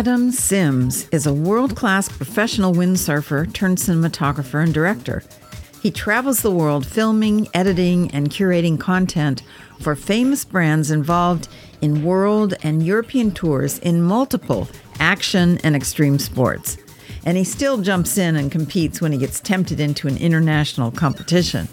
Adam Sims is a world class professional windsurfer turned cinematographer and director. He travels the world filming, editing, and curating content for famous brands involved in world and European tours in multiple action and extreme sports. And he still jumps in and competes when he gets tempted into an international competition.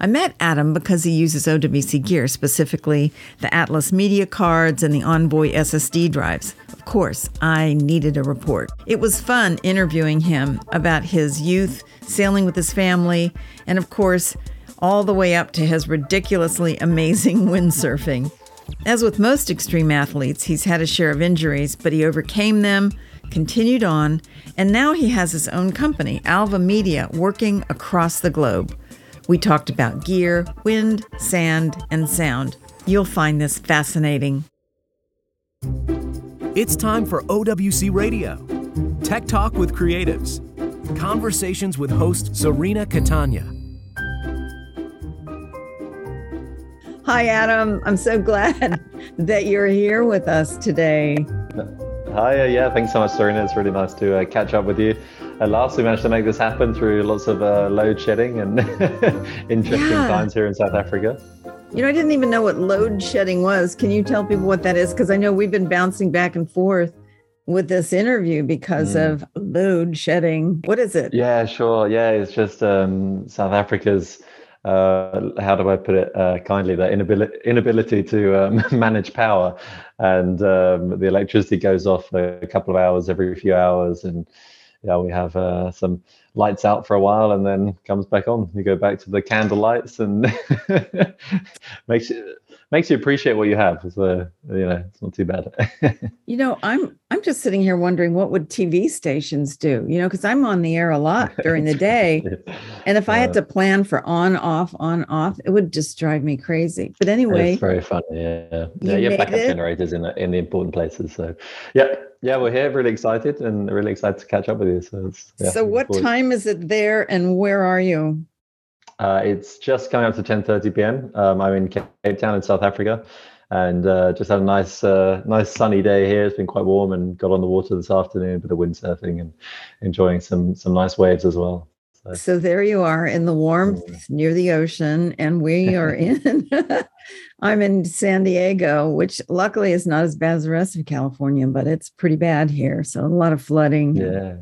I met Adam because he uses OWC gear, specifically the Atlas Media cards and the Envoy SSD drives. Of course, I needed a report. It was fun interviewing him about his youth, sailing with his family, and of course, all the way up to his ridiculously amazing windsurfing. As with most extreme athletes, he's had a share of injuries, but he overcame them, continued on, and now he has his own company, Alva Media, working across the globe. We talked about gear, wind, sand, and sound. You'll find this fascinating. It's time for OWC Radio Tech Talk with Creatives. Conversations with host Serena Catania. Hi, Adam. I'm so glad that you're here with us today. Hi, uh, yeah, thanks so much, Serena. It's really nice to uh, catch up with you. At last, we managed to make this happen through lots of uh, load shedding and interesting yeah. times here in South Africa. You know, I didn't even know what load shedding was. Can you tell people what that is? Because I know we've been bouncing back and forth with this interview because mm. of load shedding. What is it? Yeah, sure. Yeah, it's just um, South Africa's uh, how do I put it uh, kindly, the inability, inability to um, manage power. And um, the electricity goes off a couple of hours every few hours. And yeah, we have uh, some lights out for a while and then comes back on. You go back to the candle lights and makes it makes you appreciate what you have. So uh, you know, it's not too bad. you know, I'm I'm just sitting here wondering what would TV stations do. You know, because I'm on the air a lot during the day, and if I had uh. to plan for on off on off, it would just drive me crazy. But anyway, it's very funny. Yeah, yeah, you, have backup it? generaters in the in the important places. So yeah. Yeah, we're here, really excited, and really excited to catch up with you. So, yeah, so what time is it there, and where are you? Uh, it's just coming up to 10:30 p.m. Um, I'm in Cape Town in South Africa, and uh, just had a nice, uh, nice sunny day here. It's been quite warm, and got on the water this afternoon, a bit of windsurfing, and enjoying some some nice waves as well. So, so there you are in the warmth near the ocean, and we are in. I'm in San Diego, which luckily is not as bad as the rest of California, but it's pretty bad here. So a lot of flooding. Yeah.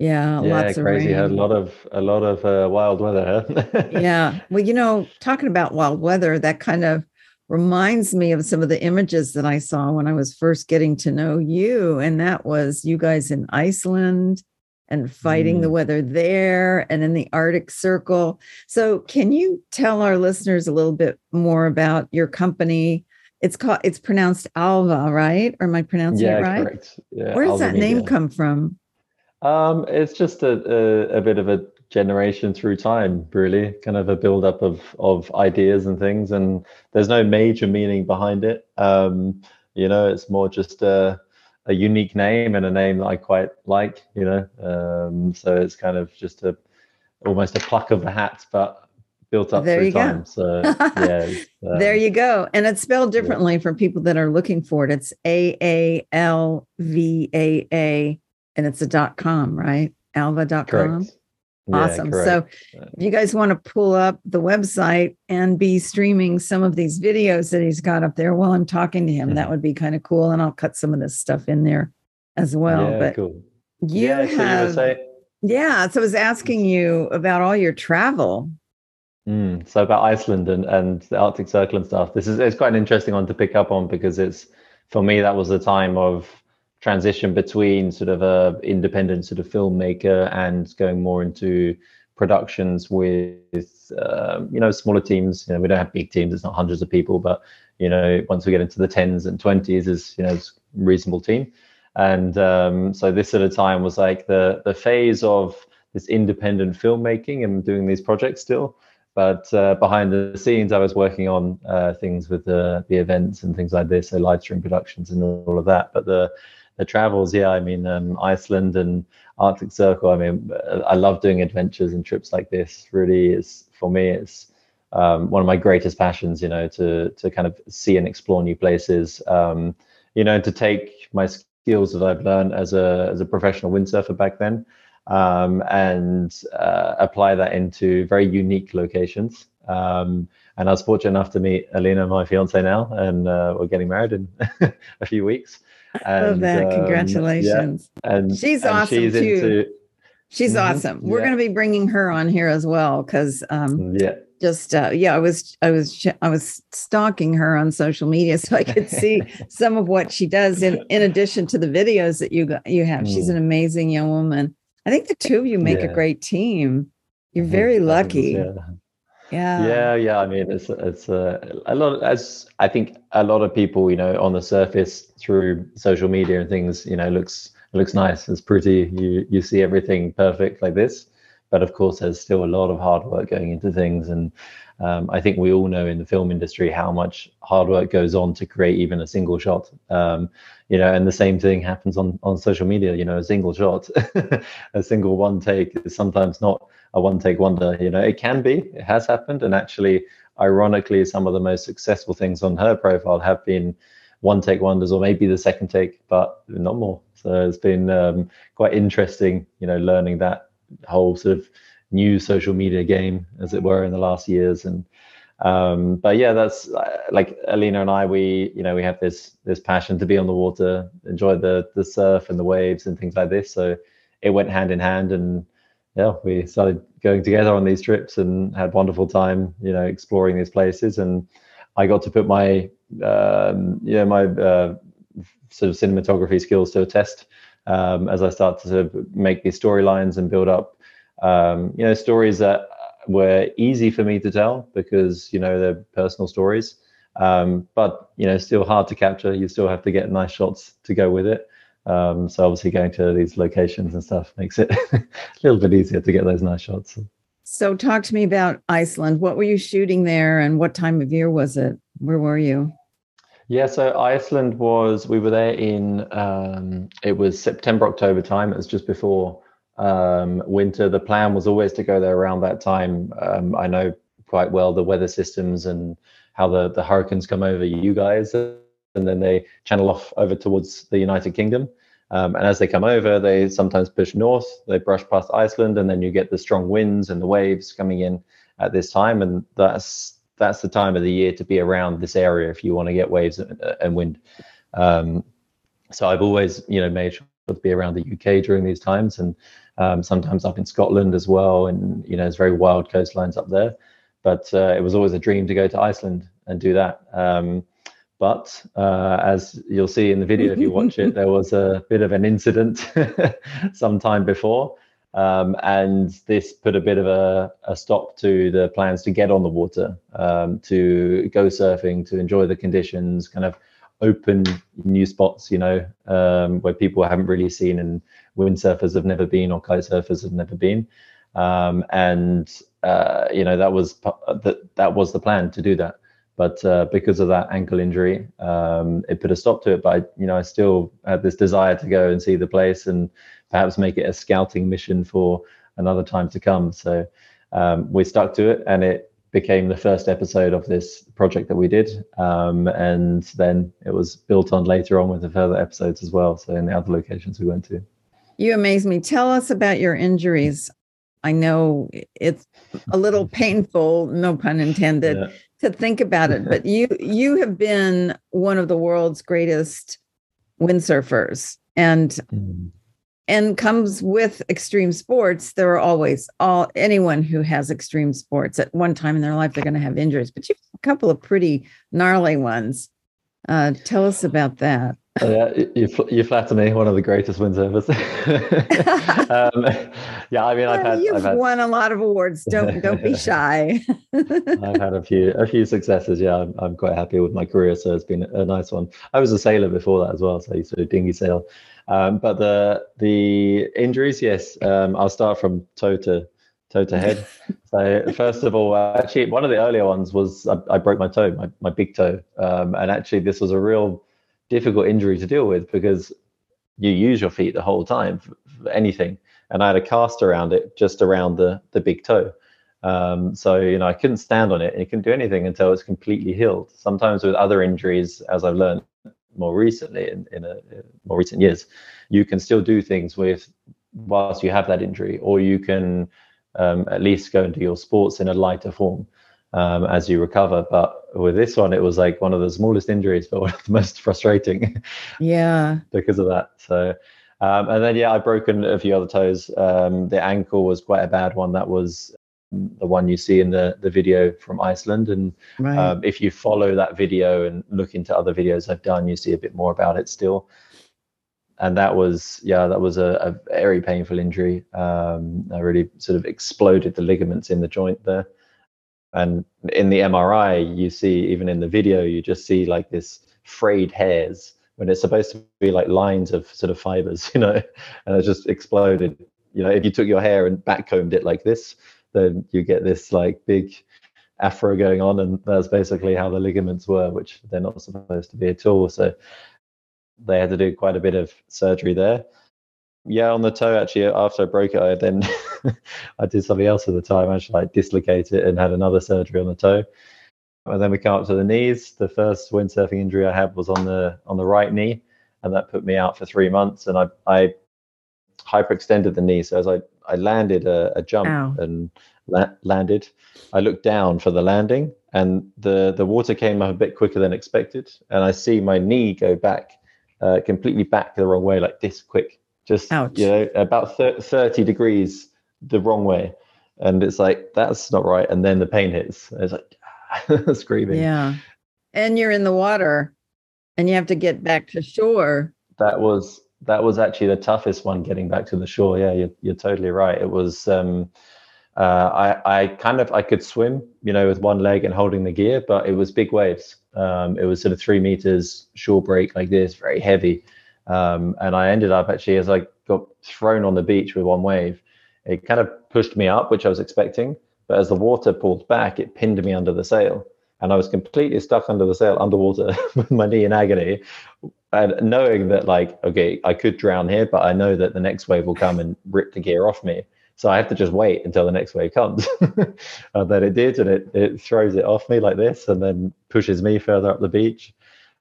Yeah, yeah, lots crazy. Had a lot of a lot of uh, wild weather. Huh? yeah. Well, you know, talking about wild weather, that kind of reminds me of some of the images that I saw when I was first getting to know you, and that was you guys in Iceland and fighting mm. the weather there and in the Arctic Circle. So, can you tell our listeners a little bit more about your company? It's called it's pronounced Alva, right? Or am I pronouncing yeah, it right? Correct. Yeah, Where does Alva that name Media. come from? Um, it's just a, a, a, bit of a generation through time, really, kind of a build up of of ideas and things. And there's no major meaning behind it. Um, you know, it's more just a a unique name and a name that I quite like. You know, um, so it's kind of just a almost a pluck of the hat, but built up there through time. Go. So yeah, um, there you go. And it's spelled differently yeah. for people that are looking for it. It's A A L V A A and it's a dot com, right? Alva.com. Correct. Awesome. Yeah, so if you guys want to pull up the website and be streaming some of these videos that he's got up there while I'm talking to him, mm-hmm. that would be kind of cool. And I'll cut some of this stuff in there as well. Yeah, but cool. you yeah, have so yeah. So I was asking you about all your travel. Mm, so about Iceland and, and the Arctic Circle and stuff. This is it's quite an interesting one to pick up on because it's for me that was the time of transition between sort of a independent sort of filmmaker and going more into productions with um, you know smaller teams. You know we don't have big teams it's not hundreds of people but you know once we get into the tens and 20s is you know it's a reasonable team. And um, so this at a time was like the the phase of this independent filmmaking and doing these projects still. But uh, behind the scenes i was working on uh, things with the the events and things like this so live stream productions and all of that. But the the travels, yeah, I mean, um, Iceland and Arctic Circle. I mean, I love doing adventures and trips like this. Really, is for me, it's um, one of my greatest passions. You know, to to kind of see and explore new places. Um, you know, to take my skills that I've learned as a as a professional windsurfer back then, um, and uh, apply that into very unique locations. Um, and I was fortunate enough to meet Alina, my fiance now, and uh, we're getting married in a few weeks. And, Love that! Um, Congratulations! Yeah, and she's and awesome she's too. Into, she's mm-hmm, awesome. We're yeah. going to be bringing her on here as well because um, yeah, just uh, yeah, I was I was I was stalking her on social media so I could see some of what she does in in addition to the videos that you got, you have. Mm. She's an amazing young woman. I think the two of you make yeah. a great team. You're very lucky. Yeah. Yeah. Yeah, yeah. I mean, it's it's uh, a lot. As I think a lot of people, you know, on the surface through social media and things, you know, looks looks nice. It's pretty. You you see everything perfect like this, but of course, there's still a lot of hard work going into things, and um, I think we all know in the film industry how much hard work goes on to create even a single shot. Um, you know, and the same thing happens on on social media. You know, a single shot, a single one take is sometimes not a one take wonder. You know, it can be, it has happened. And actually, ironically, some of the most successful things on her profile have been one take wonders or maybe the second take, but not more. So it's been um, quite interesting, you know, learning that whole sort of new social media game, as it were, in the last years. And um, but yeah, that's uh, like Alina and I. We you know we have this this passion to be on the water, enjoy the the surf and the waves and things like this. So it went hand in hand, and yeah, we started going together on these trips and had wonderful time, you know, exploring these places. And I got to put my, um, you know, my uh, sort of cinematography skills to a test um, as I start to sort of make these storylines and build up, um, you know, stories that were easy for me to tell because, you know, they're personal stories. Um, but, you know, still hard to capture. You still have to get nice shots to go with it. Um, so obviously going to these locations and stuff makes it a little bit easier to get those nice shots. So talk to me about Iceland. What were you shooting there and what time of year was it? Where were you? Yeah, so Iceland was we were there in um, it was September October time. It was just before um, winter. The plan was always to go there around that time. Um, I know quite well the weather systems and how the the hurricanes come over you guys and then they channel off over towards the United Kingdom. Um, and as they come over, they sometimes push north, they brush past Iceland, and then you get the strong winds and the waves coming in at this time. And that's that's the time of the year to be around this area if you want to get waves and, and wind. Um, so I've always, you know, made sure to be around the UK during these times, and um, sometimes up in Scotland as well. And you know, it's very wild coastlines up there. But uh, it was always a dream to go to Iceland and do that. Um, but uh, as you'll see in the video, if you watch it, there was a bit of an incident some time before. Um, and this put a bit of a, a, stop to the plans to get on the water, um, to go surfing, to enjoy the conditions, kind of open new spots, you know, um, where people haven't really seen and windsurfers have never been or kite surfers have never been. Um, and uh, you know that was that that was the plan to do that. But uh, because of that ankle injury, um, it put a stop to it. But I, you know, I still had this desire to go and see the place and perhaps make it a scouting mission for another time to come. So um, we stuck to it, and it became the first episode of this project that we did. Um, and then it was built on later on with the further episodes as well. So in the other locations we went to. You amaze me. Tell us about your injuries. I know it's a little painful, no pun intended, yeah to think about it, but you you have been one of the world's greatest windsurfers, and mm. And comes with extreme sports. There are always all anyone who has extreme sports at one time in their life they're going to have injuries, but you have a couple of pretty gnarly ones. Uh, tell us about that. Oh, yeah, you, you flatter me. One of the greatest windsurfers. um, yeah, I mean, I've had. You've I've had, won a lot of awards. Don't don't be shy. I've had a few a few successes. Yeah, I'm, I'm quite happy with my career, so it's been a nice one. I was a sailor before that as well, so I used to do dinghy sail. Um, but the the injuries, yes, um, I'll start from toe to toe to head. so first of all, uh, actually, one of the earlier ones was I, I broke my toe, my my big toe, um, and actually this was a real difficult injury to deal with because you use your feet the whole time for, for anything. And I had a cast around it, just around the the big toe. Um, so you know, I couldn't stand on it, and you couldn't do anything until it's completely healed. Sometimes with other injuries, as I've learned, more recently in, in a in more recent years, you can still do things with whilst you have that injury, or you can um, at least go into your sports in a lighter form um, as you recover. But with this one, it was like one of the smallest injuries, but one of the most frustrating. Yeah. because of that. So, um, and then yeah, i've broken a few other toes. Um, the ankle was quite a bad one. That was the one you see in the the video from Iceland. And Right. um, if you follow that video and look into other videos I've done, you see a bit more about it still. And that was, yeah, that was a, a very painful injury. Um, I really sort of exploded the ligaments in the joint there. And in the MRI, you see, even in the video, you just see like this frayed hairs when it's supposed to be like lines of sort of fibers, you know, and it just exploded. You know, if you took your hair and backcombed it like this, then you get this like big afro going on, and that's basically how the ligaments were, which they're not supposed to be at all. So they had to do quite a bit of surgery there. Yeah, on the toe actually. After I broke it, I then I did something else at the time. I actually like dislocate it and had another surgery on the toe. And then we come up to the knees. The first windsurfing injury I had was on the on the right knee, and that put me out for three months. And I I hyperextended the knee, so as I I landed a, a jump Ow. and la- landed, I looked down for the landing, and the the water came up a bit quicker than expected, and I see my knee go back, uh, completely back the wrong way, like this quick, just Ouch. you know about thir- thirty degrees the wrong way, and it's like that's not right. And then the pain hits. It's like screaming. Yeah. And you're in the water and you have to get back to shore. that was that was actually the toughest one getting back to the shore yeah you're, you're totally right it was um uh, I, I kind of I could swim, you know, with one leg and holding the gear, but it was big waves. Um, it was sort of three meters shore break like this, very heavy. Um, and I ended up actually as I got thrown on the beach with one wave, it kind of pushed me up, which I was expecting. But as the water pulled back, it pinned me under the sail, and I was completely stuck under the sail, underwater, with my knee in agony, and knowing that like, okay, I could drown here, but I know that the next wave will come and rip the gear off me. So I have to just wait until the next wave comes. Uh, and then it did, and it, it throws it off me like this, and then pushes me further up the beach.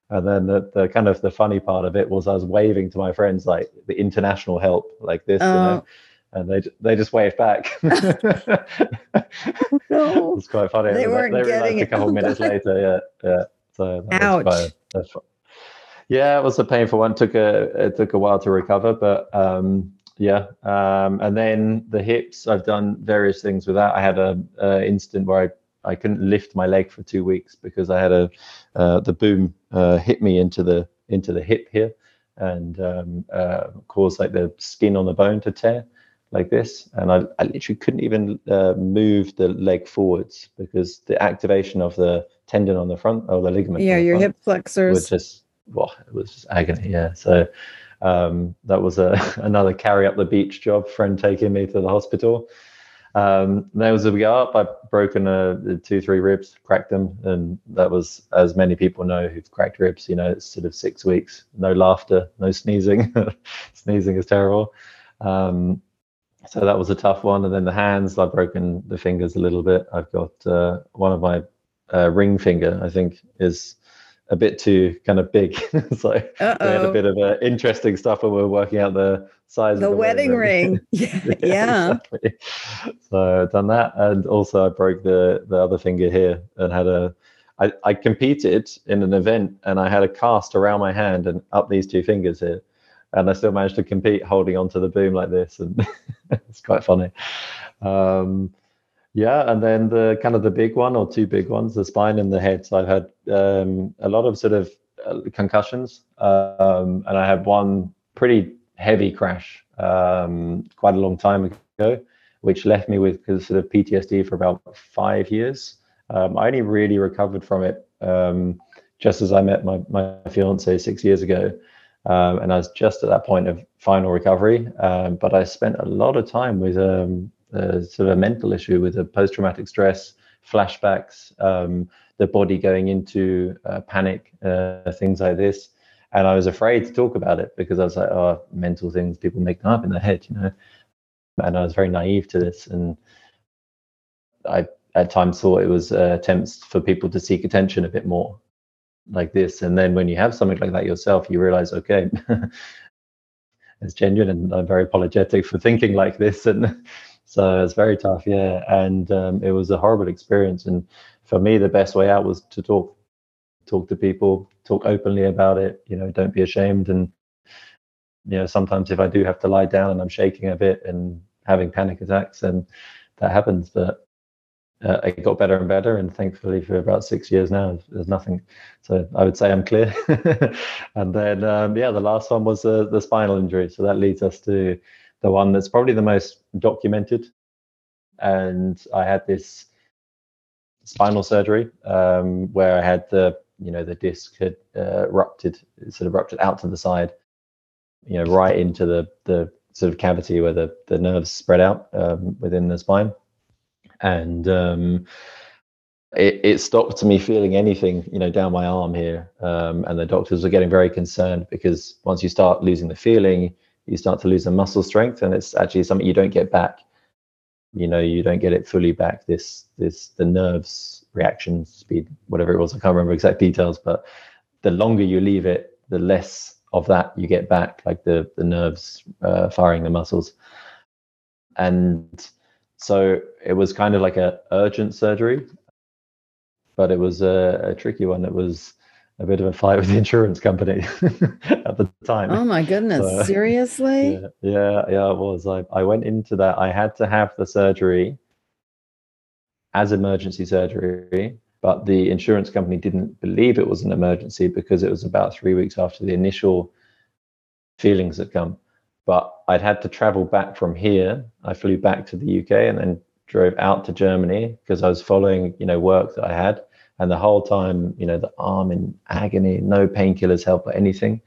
And then the, the kind of the funny part of it was I was waving to my friends like the international help like this, you know, oh. and they they just waved back. Oh, no. it's quite funny. They weren't realized getting a it. couple minutes later. Yeah, yeah. So that Ouch. Was quite, that's fu- yeah, it was a painful one. Took a it took a while to recover, but um, yeah. Um, and then the hips, I've done various things with that. I had a, a incident where I I couldn't lift my leg for two weeks because I had a uh, the boom uh, hit me into the into the hip here and um, uh, caused like the skin on the bone to tear like this and I, I literally couldn't even uh, move the leg forwards because the activation of the tendon on the front or the ligament Yeah, the your hip flexors. just well it was just agony yeah. So um, that was a, another carry up the beach job friend taking me to the hospital. Um, then as we go up i've broken uh, two three ribs cracked them and that was as many people know who've cracked ribs you know it's sort of six weeks no laughter no sneezing sneezing is terrible. Um, so that was a tough one and then the hands i've broken the fingers a little bit. I've got uh, one of my uh, ring finger i think is a bit too kind of big so we had a bit of uh, interesting stuff when we were working out the size The of the wedding ring. Yeah. yeah. exactly. So I've done that, and also I broke the the other finger here and had a. I, I competed in an event and I had a cast around my hand and up these two fingers here, and I still managed to compete holding onto the boom like this, and it's quite funny. Um, yeah, and then the kind of the big one or two big ones, the spine and the head. So I've had um, a lot of sort of uh, concussions, um, and I had one pretty heavy crash um, quite a long time ago, which left me with sort of PTSD for about five years. Um, I only really recovered from it um, just as I met my my fiance six years ago, um, and I was just at that point of final recovery. But I spent a lot of time with a, sort of a mental issue with a post traumatic stress, flashbacks, um, the body going into uh, panic, uh, things like this. And I was afraid to talk about it because I was like, oh, mental things people make them up in their head, you know. And I was very naive to this, and I at times thought it was uh, attempts for people to seek attention a bit more. like this. And then when you have something like that yourself, you realize, okay, it's genuine and I'm very apologetic for thinking like this. And so it's very tough. Yeah. And um, it was a horrible experience. And for me, the best way out was to talk, talk to people, talk openly about it, you know, don't be ashamed. And, you know, sometimes if I do have to lie down and I'm shaking a bit and having panic attacks, and that happens. But uh, it got better and better, and thankfully for about six years now, there's nothing. So I would say I'm clear. and then um, yeah, the last one was uh, the spinal injury. So that leads us to the one that's probably the most documented. And I had this spinal surgery um, where I had the you know the disc had uh, ruptured, sort of ruptured out to the side, you know, right into the the sort of cavity where the the nerves spread out um, within the spine and um, it, it, stopped me feeling anything, you know, down my arm here. Um, and the doctors were getting very concerned because once you start losing the feeling, you start to lose the muscle strength, and it's actually something you don't get back. You know, you don't get it fully back. This, this, the nerves reaction speed, whatever it was, I can't remember exact details, but the longer you leave it, the less of that you get back, like the the nerves uh, firing the muscles. And so it was kind of like a urgent surgery, but it was a, a tricky one. It was a bit of a fight with the insurance company at the time. Oh my goodness! So, Seriously? Yeah, yeah, yeah, it was. I I went into that. I had to have the surgery as emergency surgery, but the insurance company didn't believe it was an emergency because it was about three weeks after the initial feelings had come but I'd had to travel back from here. I flew back to the UK and then drove out to Germany because I was following, you know, work that I had. And the whole time, you know, the arm in agony, no painkillers help or anything.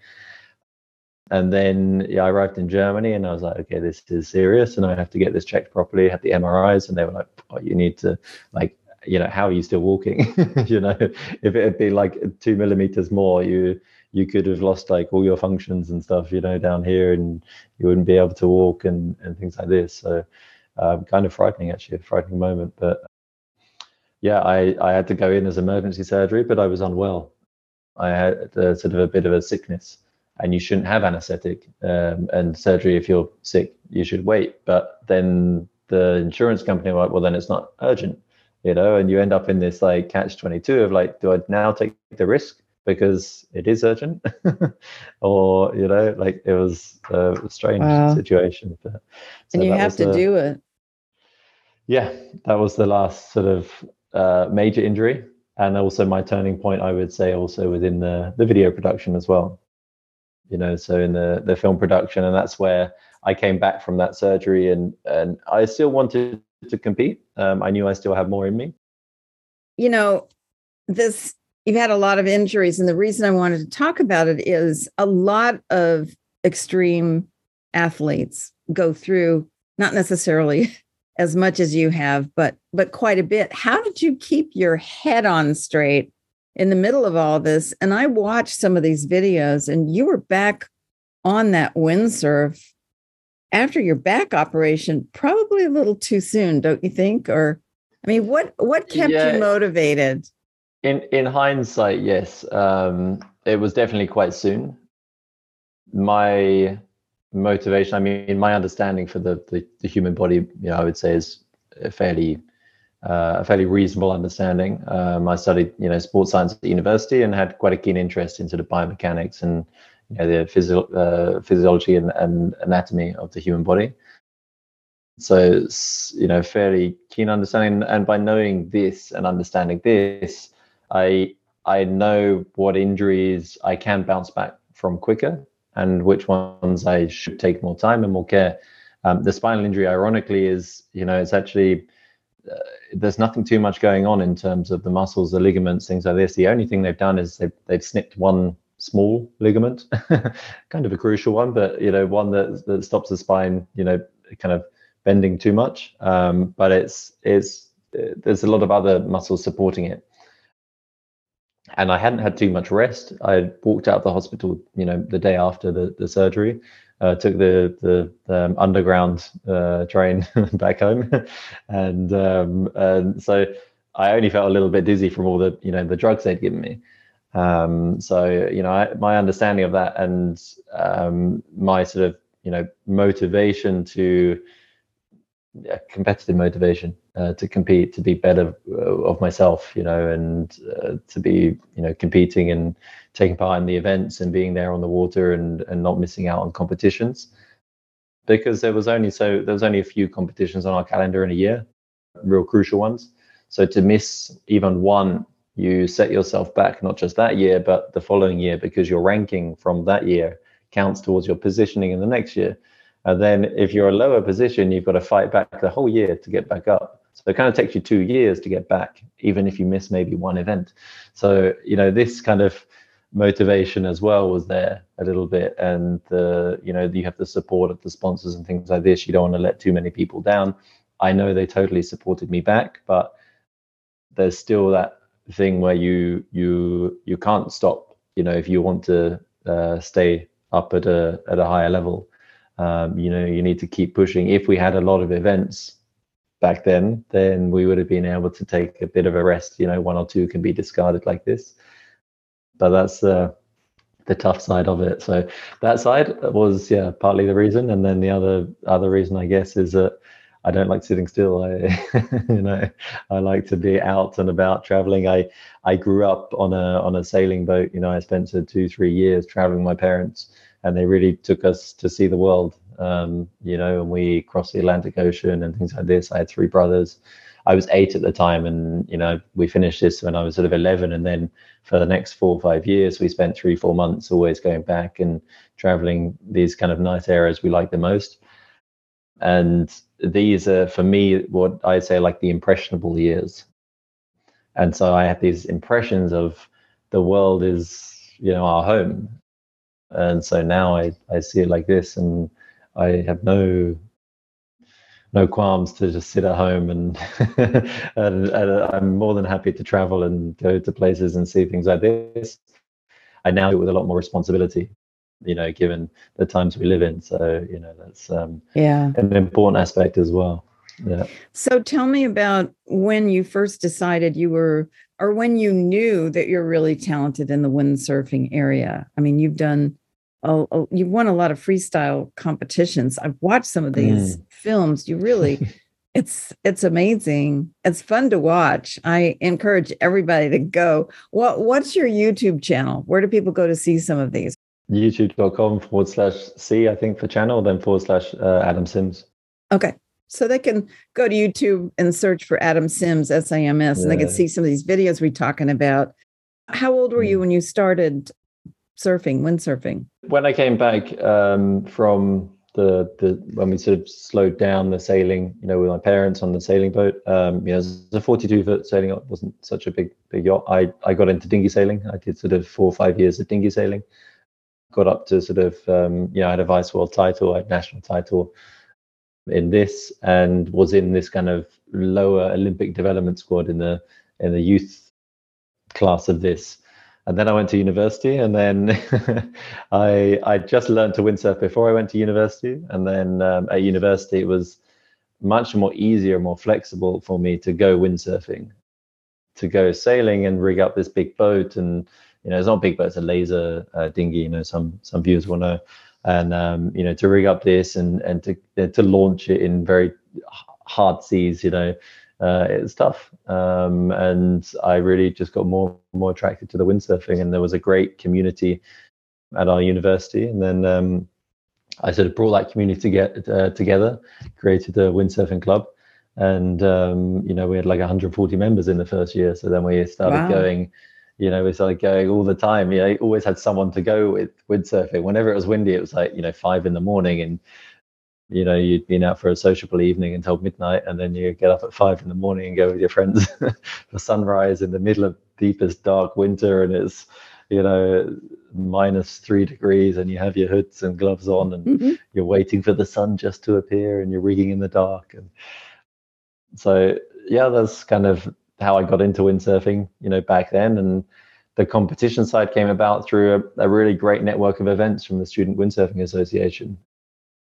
And then yeah, I arrived in Germany and I was like, okay, this is serious and I have to get this checked properly. I had the MRIs and they were like, oh, you need to like, you know, how are you still walking? you know, if it had been like two millimeters more, you you could have lost like all your functions and stuff, you know, down here, and you wouldn't be able to walk and and things like this. So, um, kind of frightening, actually, a frightening moment. But yeah, I I had to go in as emergency surgery, but I was unwell. I had a, sort of a bit of a sickness, and you shouldn't have anaesthetic um, and surgery if you're sick. You should wait. But then the insurance company were like, well, then it's not urgent, you know, and you end up in this like catch twenty two of like, do I now take the risk? because it is urgent or you know like it was a strange wow. situation but, so and you have to the, do it yeah that was the last sort of uh, major injury and also my turning point i would say also within the the video production as well you know so in the the film production and that's where i came back from that surgery and and i still wanted to compete um, i knew i still had more in me you know this you've had a lot of injuries. And the reason I wanted to talk about it is a lot of extreme athletes go through not necessarily as much as you have, but but quite a bit. How did you keep your head on straight in the middle of all this? And I watched some of these videos, and you were back on that windsurf after your back operation, probably a little too soon, don't you think? Or I mean, what what kept yeah. you motivated? In in hindsight, yes, um, it was definitely quite soon. My motivation, I mean, my understanding for the, the, the human body, you know, I would say is a fairly uh, a fairly reasonable understanding. Um, I studied, you know, sports science at the university and had quite a keen interest in sort of biomechanics and you know the physio- uh, physiology and, and anatomy of the human body. So, you know, fairly keen understanding, and by knowing this and understanding this, I I know what injuries I can bounce back from quicker and which ones I should take more time and more care. Um, the spinal injury, ironically, is you know it's actually uh, there's nothing too much going on in terms of the muscles, the ligaments, things like this. The only thing they've done is they've, they've snipped one small ligament, kind of a crucial one, but you know one that that stops the spine, you know, kind of bending too much. Um, but it's it's there's a lot of other muscles supporting it and I hadn't had too much rest. I walked out of the hospital, you know, the day after the, the surgery, uh, took the the, the um, underground uh, train back home, and um, and so I only felt a little bit dizzy from all the you know the drugs they'd given me, Um, so you know, I, my understanding of that and um, my sort of you know motivation to yeah, competitive motivation uh, to compete, to be better uh, of myself, you know, and uh, to be, you know, competing and taking part in the events and being there on the water and and not missing out on competitions, because there was only so there was only a few competitions on our calendar in a year, real crucial ones. So to miss even one, you set yourself back not just that year but the following year because your ranking from that year counts towards your positioning in the next year. And then if you're a lower position, you've got to fight back the whole year to get back up. So it kind of takes you two years to get back, even if you miss maybe one event. So, you know, this kind of motivation as well was there a little bit. And the, you know, you have the support of the sponsors and things like this. You don't want to let too many people down. I know they totally supported me back, but there's still that thing where you you you can't stop. You know, if you want to uh, stay up at a at a higher level, um, you know, you need to keep pushing. If we had a lot of events back then, then we would have been able to take a bit of a rest. You know, one or two can be discarded like this, but that's uh, the tough side of it. So that side was yeah partly the reason, and then the other other reason I guess is that I don't like sitting still. I you know I like to be out and about traveling. I I grew up on a on a sailing boat. You know, I spent two three years traveling with my parents and they really took us to see the world. Um, you know, and we crossed the Atlantic Ocean and things like this. I had three brothers. I was eight at the time, and you know, we finished this when I was sort of eleven, and then for the next four or five years, we spent three, four months always going back and traveling these kind of nice areas we like the most. And these are for me what I'd say like the impressionable years. And so I had these impressions of the world is, you know, our home and so now I, I see it like this and i have no no qualms to just sit at home and, and, and i'm more than happy to travel and go to places and see things like this. I now do it with a lot more responsibility you know given the times we live in. So you know that's um yeah. an important aspect as well. Yeah. So tell me about when you first decided you were or when you knew that you're really talented in the windsurfing area. I mean you've done you've won a lot of freestyle competitions. I've watched some of these mm. films. You really, it's it's amazing. It's fun to watch. I encourage everybody to go. What what's your YouTube channel? Where do people go to see some of these? YouTube.com forward slash C, I think, for channel, then forward slash uh, Adam Sims. Okay. So they can go to YouTube and search for Adam Sims, S I M S, and they can see some of these videos we're talking about. How old were you when you started surfing, windsurfing? When I came back um, from the the when we sort of slowed down the sailing, you know, with my parents on the sailing boat, um, you know, a 42 foot sailing yacht wasn't such a big big yacht. I I got into dinghy sailing. I did sort of four or five years of dinghy sailing. Got up to sort of um, you know, I had a vice world title, I had national title in this, and was in this kind of lower Olympic development squad in the in the youth class of this and then I went to university, and then I I just learned to windsurf before I went to university, and then um, at university it was much more easier, more flexible for me to go windsurfing, to go sailing and rig up this big boat, and you know it's not big boat, it's a laser uh, dinghy. You know some some viewers will know, and um, you know to rig up this and and to to launch it in very hard seas, you know uh, it's tough. Um, and I really just got more more attracted to the windsurfing, and there was a great community at our university. And then um, I sort of brought that community to get, uh, together, created a windsurfing club, and um, you know we had like 140 members in the first year. So then we started wow. going. You know, we started going all the time. You know, always had someone to go with windsurfing. Whenever it was windy, it was like you know five in the morning, and you know you'd been out for a sociable evening until midnight and then you get up at five in the morning and go with your friends for sunrise in the middle of deepest dark winter and it's you know minus three degrees and you have your hoods and gloves on and mm-hmm. you're waiting for the sun just to appear and you're rigging in the dark and so yeah that's kind of how i got into windsurfing you know back then and the competition side came about through a, a really great network of events from the student windsurfing association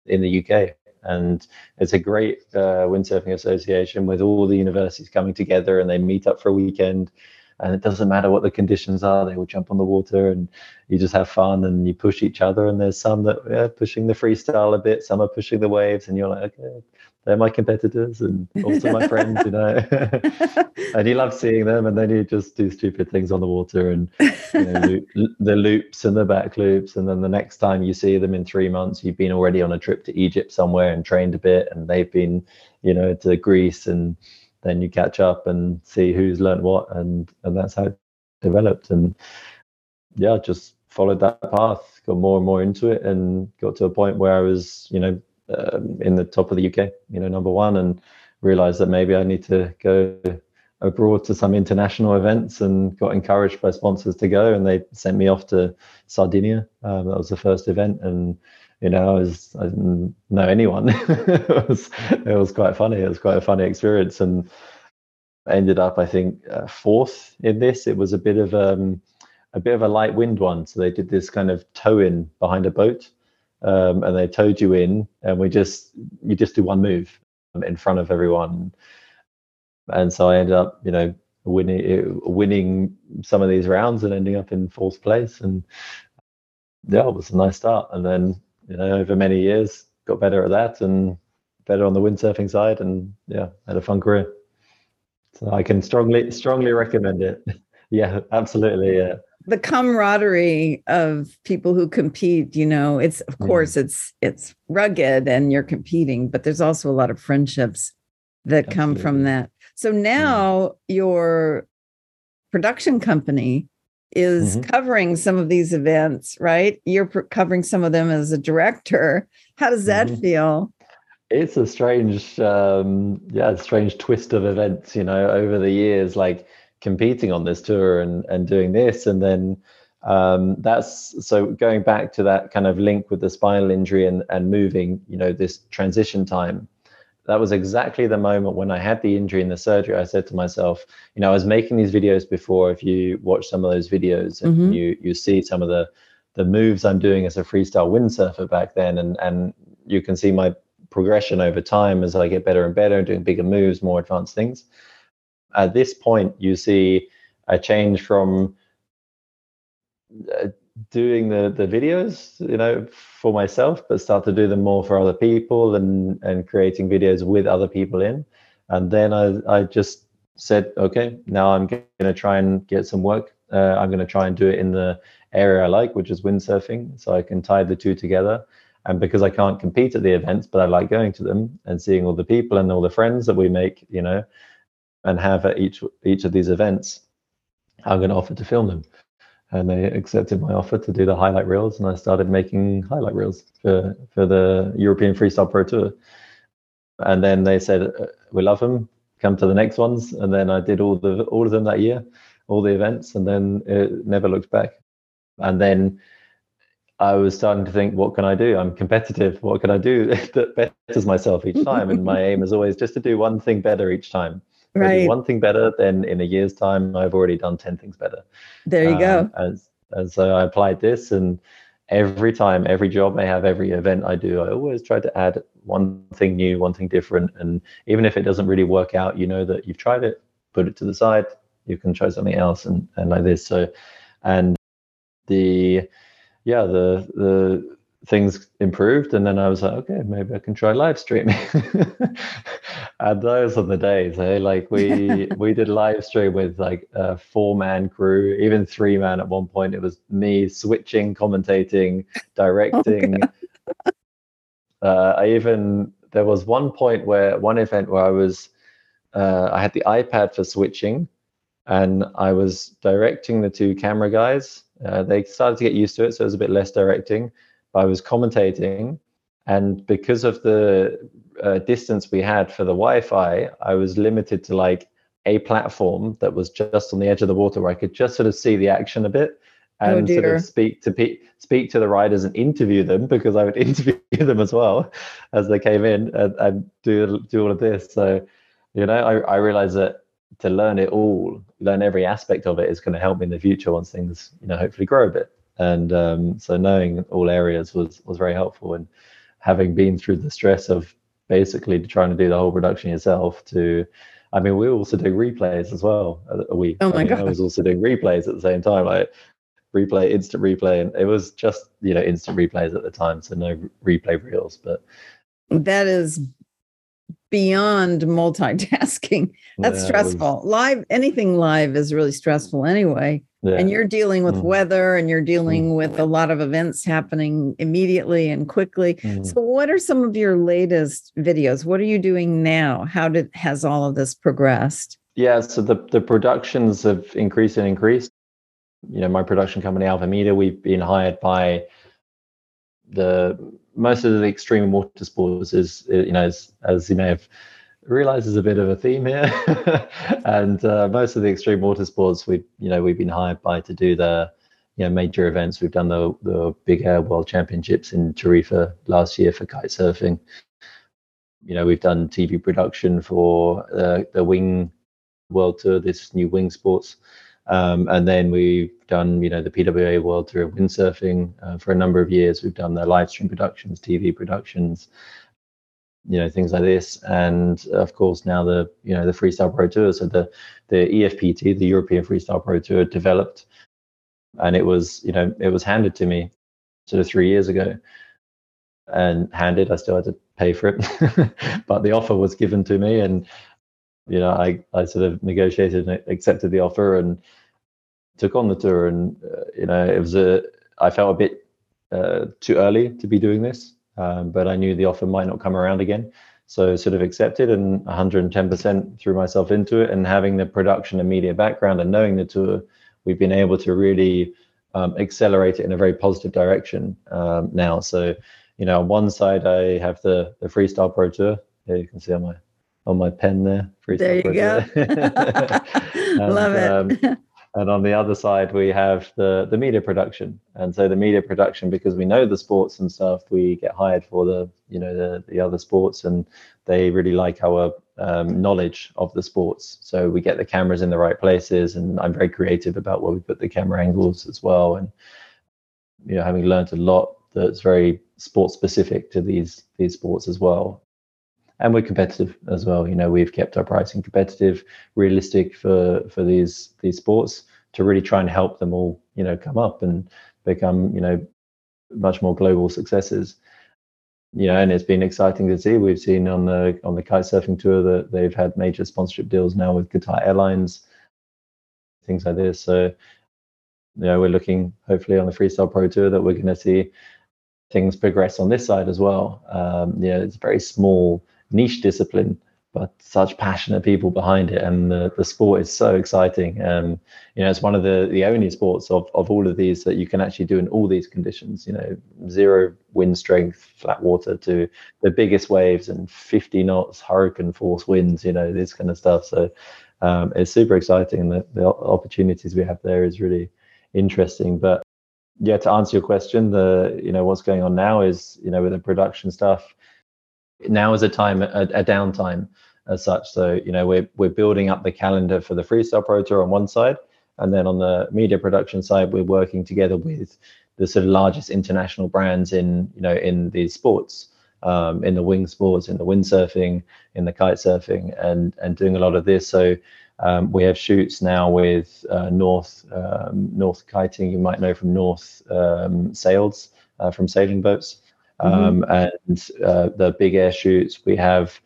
in the UK. And it's a great uh, windsurfing association with all the universities coming together and they meet up for a weekend. and it doesn't matter what the conditions are they will jump on the water and you just have fun and you push each other and there's some that are pushing the freestyle a bit some are pushing the waves and you're like okay they're my competitors and also my friends you know. And you love seeing them and then you just do stupid things on the water and you know, the loops and the back loops. And then the next time you see them in three months you've been already on a trip to egypt somewhere and trained a bit and they've been you know to greece. And then you catch up and see who's learned what and and that's how it developed. And yeah just followed that path got more and more into it and got to a point where i was you know um, in the top of the uk you know number one and realized that maybe i need to go abroad to some international events and got encouraged by sponsors to go and they sent me off to sardinia um, that was the first event and you know, I was I didn't know anyone. it was it was quite funny. It was quite a funny experience, and I ended up I think uh, fourth in this. It was a bit of um, a bit of a light wind one, so they did this kind of tow in behind a boat, um, and they towed you in, and we just you just do one move in front of everyone, and so I ended up you know winning winning some of these rounds and ending up in fourth place and yeah it was a nice start and then you know, over many years, got better at that and better on the windsurfing side, and yeah, had a fun career. So I can strongly strongly recommend it. yeah, absolutely. Yeah. The camaraderie of people who compete, you know, it's of mm. course it's it's rugged and you're competing, but there's also a lot of friendships that absolutely. come from that. So now mm. your production company is mm-hmm. covering some of these events, right? You're pr- covering some of them as a director. How does that mm-hmm. feel? It's a strange, um, yeah, strange twist of events. You know, over the years, like competing on this tour and and doing this, and then um, that's so going back to that kind of link with the spinal injury and and moving. You know, this transition time that was exactly the moment when I had the injury and the surgery. I said to myself, you know, I was making these videos before. If you watch some of those videos and mm-hmm. you you see some of the the moves I'm doing as a freestyle windsurfer back then, and and you can see my progression over time as I get better and better, and doing bigger moves, more advanced things. At this point, you see a change from uh, doing the the videos you know for myself but start to do them more for other people and and creating videos with other people in. And then i i just said okay now i'm going to try and get some work. Uh, i'm going to try and do it in the area i like which is windsurfing so i can tie the two together. And because i can't compete at the events but i like going to them and seeing all the people and all the friends that we make you know and have at each each of these events i'm going to offer to film them. And they accepted my offer to do the highlight reels and i started making highlight reels for for the european freestyle pro tour. And then they said uh, we love them come to the next ones. And then i did all the all of them that year all the events and then it never looked back. And then i was starting to think what can i do? I'm competitive. What can i do that betters myself each time? And my aim is always just to do one thing better each time right. one thing better, then in a year's time, I've already done 10 things better. There you um, go. And, and so I applied this, and every time, every job I have, every event I do, I always try to add one thing new, one thing different. And even if it doesn't really work out, you know that you've tried it, put it to the side, you can try something else, and, and like this. So, and the, yeah, the, the, things improved and then i was like okay maybe i can try live streaming. And those are the days hey like we we did live stream with like a four man crew even three man at one point. It was me switching commentating directing. Oh, uh, i even there was one point where one event where i was uh, i had the ipad for switching and i was directing the two camera guys. Uh, they started to get used to it so it was a bit less directing I was commentating, and because of the uh, distance we had for the Wi-Fi, I was limited to like a platform that was just on the edge of the water where I could just sort of see the action a bit oh, and oh sort of speak to pe- speak to the riders and interview them because I would interview them as well as they came in and, and do do all of this. So, you know, I, I realized that to learn it all, learn every aspect of it is going to help me in the future once things, you know, hopefully grow a bit and um, so knowing all areas was was very helpful and having been through the stress of basically trying to do the whole production yourself to I mean, we were also doing replays as well. Uh, we, oh my I mean, god, I was also doing replays at the same time, like replay, instant replay, and it was just you know instant replays at the time, so no replay reels. But that is beyond multitasking. That's yeah, stressful. was, live, anything live is really stressful anyway. Yeah. And you're dealing with Mm. weather and you're dealing with a lot of events happening immediately and quickly. Mm. So what are some of your latest videos? What are you doing now? How did has all of this progressed? Yeah, so the, the productions have increased and increased. You know, my production company Alpha Media, we've been hired by the most of the extreme water sports is you know as, as you may have realized is a bit of a theme here. And uh, most of the extreme motorsports we you know we've been hired by to do the you know major events. We've done the the big air world championships in tarifa last year for kite surfing. You know we've done tv production for uh, the wing world tour this new wing sports. Um, and then we've done, you know, the PWA World Tour of Windsurfing uh, for a number of years. We've done the live stream productions, TV productions, you know, things like this. And of course, now the, you know, the Freestyle Pro Tour. So the, the EFPT, the European Freestyle Pro Tour developed. And it was, you know, it was handed to me sort of three years ago and handed. I still had to pay for it, but the offer was given to me. And you know, I, I sort of negotiated and accepted the offer and took on the tour. And, uh, you know, it was a, I felt a bit uh, too early to be doing this, um, but I knew the offer might not come around again. So sort of accepted and 110% threw myself into it. And having the production and media background and knowing the tour, we've been able to really um, accelerate it in a very positive direction um, now. So, you know, on one side, I have the, the Freestyle Pro Tour. Here you can see on my on my pen there. There you go. And, Love it. and on the other side we have the the media production. And so the media production because we know the sports and stuff we get hired for the you know the the other sports and they really like our um, knowledge of the sports. So we get the cameras in the right places and i'm very creative about where we put the camera angles as well. And you know having learned a lot that's very sports specific to these these sports as well and we're competitive as well. You know, we've kept our pricing competitive, realistic for for these these sports to really try and help them all, you know, come up and become, you know, much more global successes. You know, and it's been exciting to see. We've seen on the on the kite surfing tour that they've had major sponsorship deals now with Qatar Airlines, things like this. So, you know, we're looking hopefully on the freestyle pro tour that we're going to see things progress on this side as well. Um, know, it's very small niche discipline, but such passionate people behind it, and the, the sport is so exciting. Um, you know, it's one of the the only sports of of all of these that you can actually do in all these conditions. You know, zero wind strength, flat water to the biggest waves and 50 knots, hurricane force winds. You know, this kind of stuff. So um, it's super exciting, and the, the opportunities we have there is really interesting. But yeah, to answer your question, the you know what's going on now is you know with the production stuff now is a time a, a downtime as such. So you know we're we're building up the calendar for the freestyle pro tour on one side and then on the media production side we're working together with the sort of largest international brands in you know in these sports um, in the wing sports in the windsurfing in the kite surfing and and doing a lot of this. So um, we have shoots now with uh, North um, North Kiting. You might know from North um, Sails uh, from sailing boats, um, and uh, the big air shoots. We have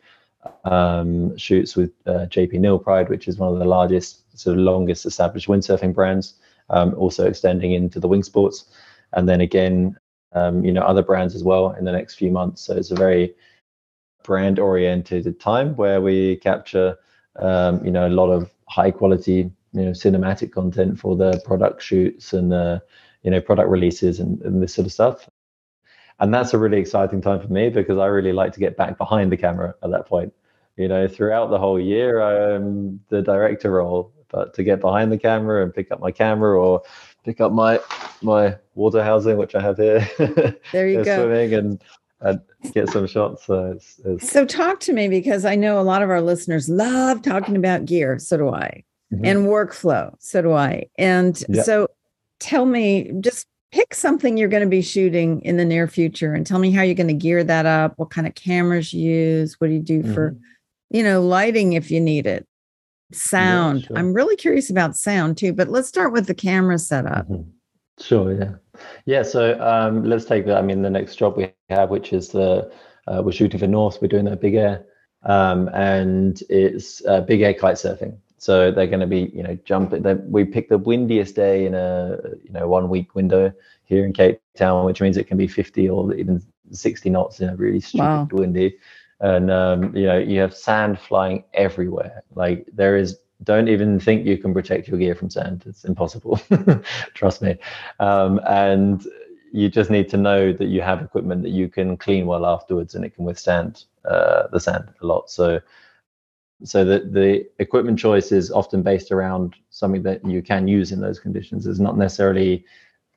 um, shoots with uh, JP NeilPryde, which is one of the largest, sort of longest established windsurfing brands. Um, also extending into the wing sports, and then again, um, you know, other brands as well in the next few months. So it's a very brand oriented time where we capture um, you know a lot of high quality you know cinematic content for the product shoots and uh, you know product releases and, and this sort of stuff and that's a really exciting time for me because i really like to get back behind the camera at that point you know throughout the whole year i'm the director role but to get behind the camera and pick up my camera or pick up my my water housing which i have here There you go. swimming and and get some shots so it's, it's So talk to me because I know a lot of our listeners love talking about gear. So do I. Mhm. And workflow. So do I. And Yeah. so tell me, just pick something you're going to be shooting in the near future and tell me how you're going to gear that up, what kind of cameras you use, what do you do for, Mm-hmm. you know, lighting if you need it. sound. sure. I'm really curious about sound too, but let's start with the camera setup. Mhm. Sure, yeah. Yeah, so um, let's take the, I mean, the next job we have, which is the, uh, we're shooting for North, we're doing that big air, um, and it's uh, big air kite surfing. So they're going to be, you know, jumping. They, we picked the windiest day in a, you know, one week window here in Cape Town, which means it can be 50 or even 60 knots in a really stupid Wow. windy. And, um, you know, you have sand flying everywhere. Like there is, don't even think you can protect your gear from sand. It's impossible. Trust me. Um, and you just need to know that you have equipment that you can clean well afterwards and it can withstand uh, the sand a lot. So, so that the equipment choice is often based around something that you can use in those conditions. It's not necessarily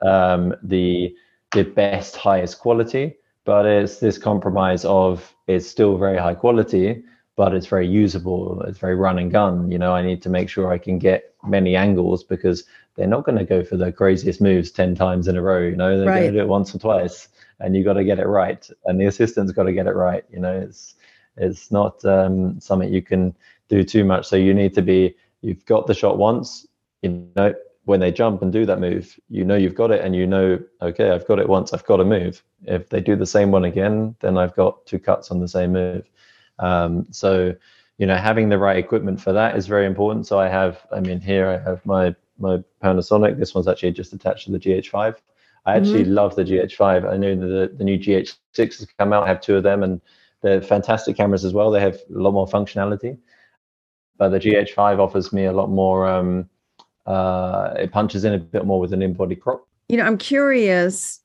um, the the best, highest quality, but it's this compromise of it's still very high quality, but it's very usable. It's very run and gun. You know, I need to make sure I can get many angles because they're not going to go for the craziest moves 10 times in a row. You know, they're going to do it once or twice and you got to get it right. And the assistant's got to get it right. You know, it's, it's not um, something you can do too much. So you need to be, you've got the shot once, you know, when they jump and do that move, you know you've got it and you know, okay, I've got it once, I've got to move. If they do the same one again, then I've got two cuts on the same move. Um, so, you know, having the right equipment for that is very important. So I have, I mean, here I have my my Panasonic. This one's actually just attached to the GH5. I actually love the GH5. I know that the, the new GH6 has come out. I have two of them, and they're fantastic cameras as well. They have a lot more functionality, but the GH5 offers me a lot more. Um, uh, it punches in a bit more with an in-body crop. You know, I'm curious.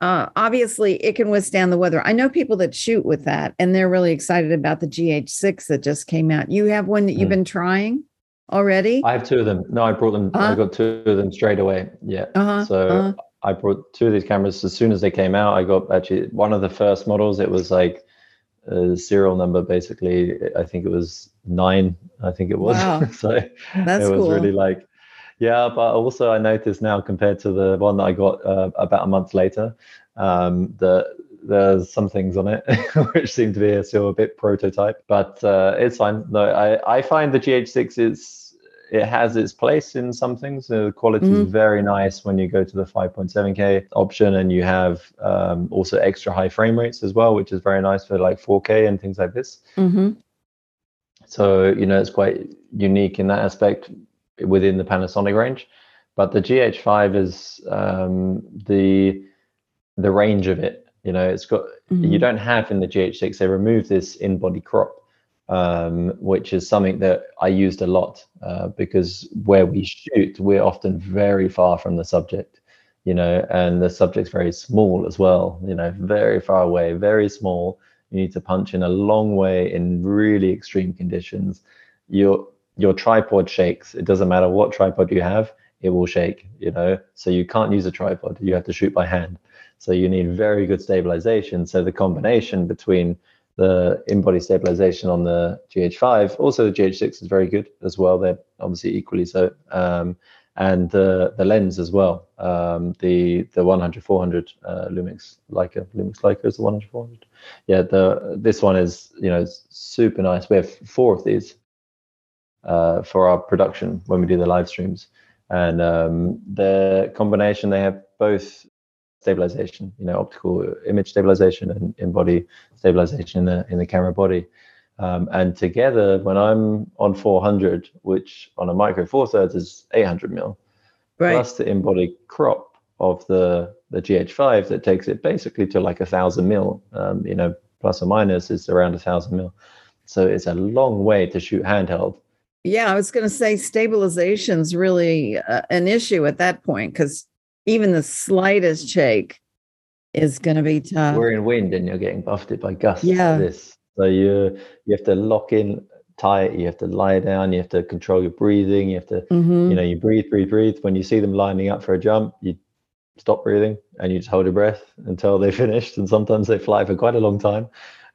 Uh, obviously, it can withstand the weather. I know people that shoot with that, and they're really excited about the GH6 that just came out. You have one that you've Mm. been trying already? I have two of them. No, I brought them. Uh-huh. I got two of them straight away. Yeah. Uh-huh, So uh-huh. I brought two of these cameras as soon as they came out. I got actually one of the first models. It was like a serial number, basically. I think it was nine. I think it was. Wow. so That's it was cool. really like, yeah. But also I noticed now compared to the one that I got uh, about a month later, um, that there's some things on it which seem to be still a bit prototype, but uh, it's fine. No, I I find the GH6 is it has its place in some things. The quality Mhm. is very nice when you go to the 5.7K option, and you have um, also extra high frame rates as well, which is very nice for like 4K and things like this. hmm So you know it's quite unique in that aspect within the Panasonic range. But the GH5 is um, the the range of it. You know, it's got you Mhm. don't have in the GH6. They removed this in-body crop, um, which is something that I used a lot uh, because where we shoot, we're often very far from the subject. You know, and the subject's very small as well. You know, very far away, very small. You need to punch in a long way in really extreme conditions. Your your tripod shakes. It doesn't matter what tripod you have, it will shake. You know, so you can't use a tripod. You have to shoot by hand. So you need very good stabilization. So the combination between the in-body stabilization on the GH5, also the GH6 is very good as well. They're obviously equally so. Um, and the the lens as well. Um, the the 100 400 uh, Lumix Leica Lumix Leica is the 100 400. Yeah, the this one is you know super nice. We have four of these uh, for our production when we do the live streams, and um, the combination they have both stabilization, you know, optical image stabilization and in-body stabilization in the in the camera body. Um, and together, when I'm on 400, which on a micro four thirds is 800 mil, Right. plus the in-body crop of the the GH5 that takes it basically to like a thousand mil. Um, you know, plus or minus is around a thousand mil. So it's a long way to shoot handheld. Yeah, I was going to say stabilization's really uh, an issue at that point because even the slightest shake is going to be tough. We're in wind and you're getting buffeted by gusts Yeah. like this. So you you have to lock in tight. You have to lie down. You have to control your breathing. You have to Mhm. you know you breathe breathe breathe when you see them lining up for a jump you stop breathing and you just hold your breath until they finished and sometimes they fly for quite a long time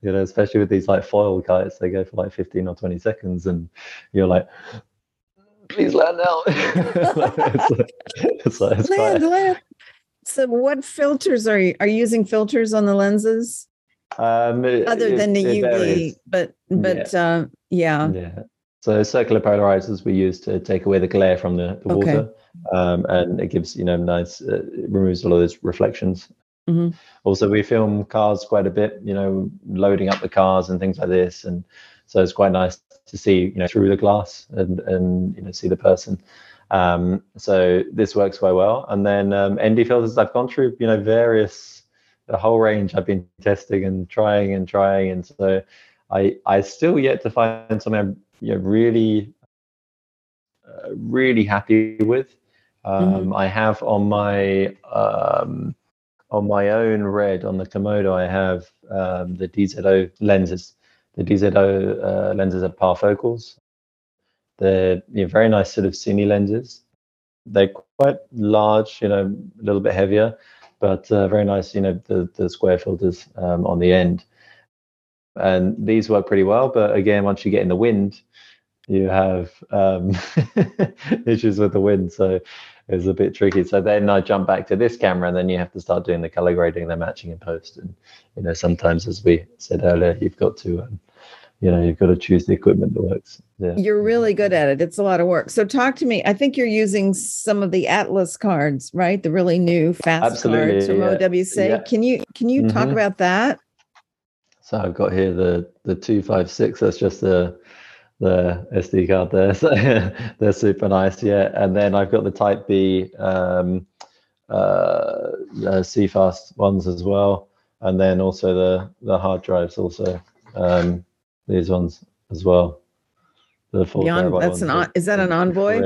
you know especially with these like foil kites they go for like 15 or 20 seconds and you're like please land now it's like, it's like, it's Land, land. So, what filters are you are you using filters on the lenses um, it- other it- than the UV? varies. But but uh, yeah, yeah So circular polarizers we use to take away the glare from the, the okay. water, um, and it gives you know nice uh, removes a lot of those reflections. Mm-hmm. Also, we film cars quite a bit, you know, loading up the cars and things like this, and so it's quite nice to see you know through the glass and and you know see the person. Um, so this works quite well. And then um, ND filters, I've gone through you know various the whole range. I've been testing and trying and trying, and so I I still yet to find something I'm you know, really uh, really happy with. Um, mm-hmm. I have on my um, on my own red on the Komodo, I have um, the DZO lenses. The DZO uh, lenses are parfocals. They're you know, very nice sort of cine lenses. They're quite large, you know, a little bit heavier, but uh, very nice, you know, the, the square filters um, on the end. And these work pretty well, but again, once you get in the wind, you have um, issues with the wind. So it's a bit tricky. So then I jump back to this camera, and then you have to start doing the color grading, the matching in post. And you know, sometimes, as we said earlier, you've got to, um, you know, you've got to choose the equipment that works. Yeah. You're really good at it. It's a lot of work. So talk to me. I think you're using some of the Atlas cards, right? The really new fast Absolutely, cards from yeah. OWC. Yeah. Can you can you mm-hmm. talk about that? So I've got here the the two five six. That's just the the SD card there. So they're super nice, yeah. And then I've got the Type B um, uh, CFast ones as well, and then also the the hard drives also um, these ones as well. The on, that's an on, is that an Envoy?